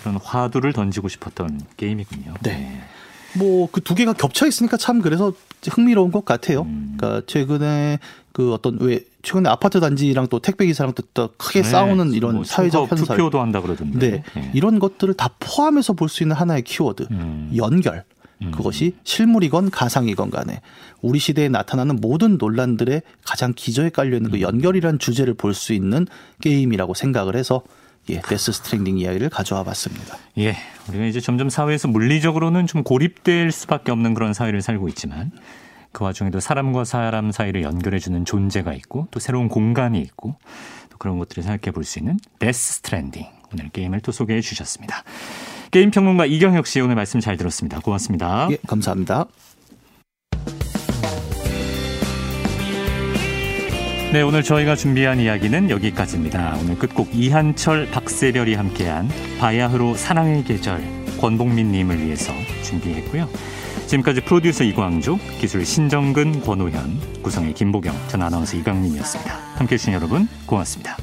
그런 화두를 던지고 싶었던 게임이군요. 네. 네. 뭐그 두 개가 겹쳐 있으니까 참 그래서 흥미로운 것 같아요. 음. 그러니까 최근에 그 어떤 왜 최근에 아파트 단지랑 또 택배 기사랑 또 크게 네. 싸우는 이런 뭐 사회적 현상 투표도 한다 그러던데. 네. 네. 이런 것들을 다 포함해서 볼 수 있는 하나의 키워드 음. 연결. 음. 그것이 실물이건 가상이건 간에 우리 시대에 나타나는 모든 논란들의 가장 기저에 깔려 있는 그 음. 연결이란 주제를 볼 수 있는 게임이라고 생각을 해서 예, Death Stranding 이야기를 가져와 봤습니다. 예, 우리가 이제 점점 사회에서 물리적으로는 좀 고립될 수밖에 없는 그런 사회를 살고 있지만 그 와중에도 사람과 사람 사이를 연결해주는 존재가 있고 또 새로운 공간이 있고 또 그런 것들을 생각해 볼 수 있는 Death Stranding 오늘 게임을 또 소개해 주셨습니다. 게임 평론가 이경혁 씨 오늘 말씀 잘 들었습니다. 고맙습니다. 예, 감사합니다. 네, 오늘 저희가 준비한 이야기는 여기까지입니다. 오늘 끝곡 이한철, 박세별이 함께한 바야흐로 사랑의 계절 권복민님을 위해서 준비했고요. 지금까지 프로듀서 이광조, 기술 신정근, 권호현, 구성의 김보경, 전 아나운서 이강민이었습니다. 함께해 주신 여러분 고맙습니다.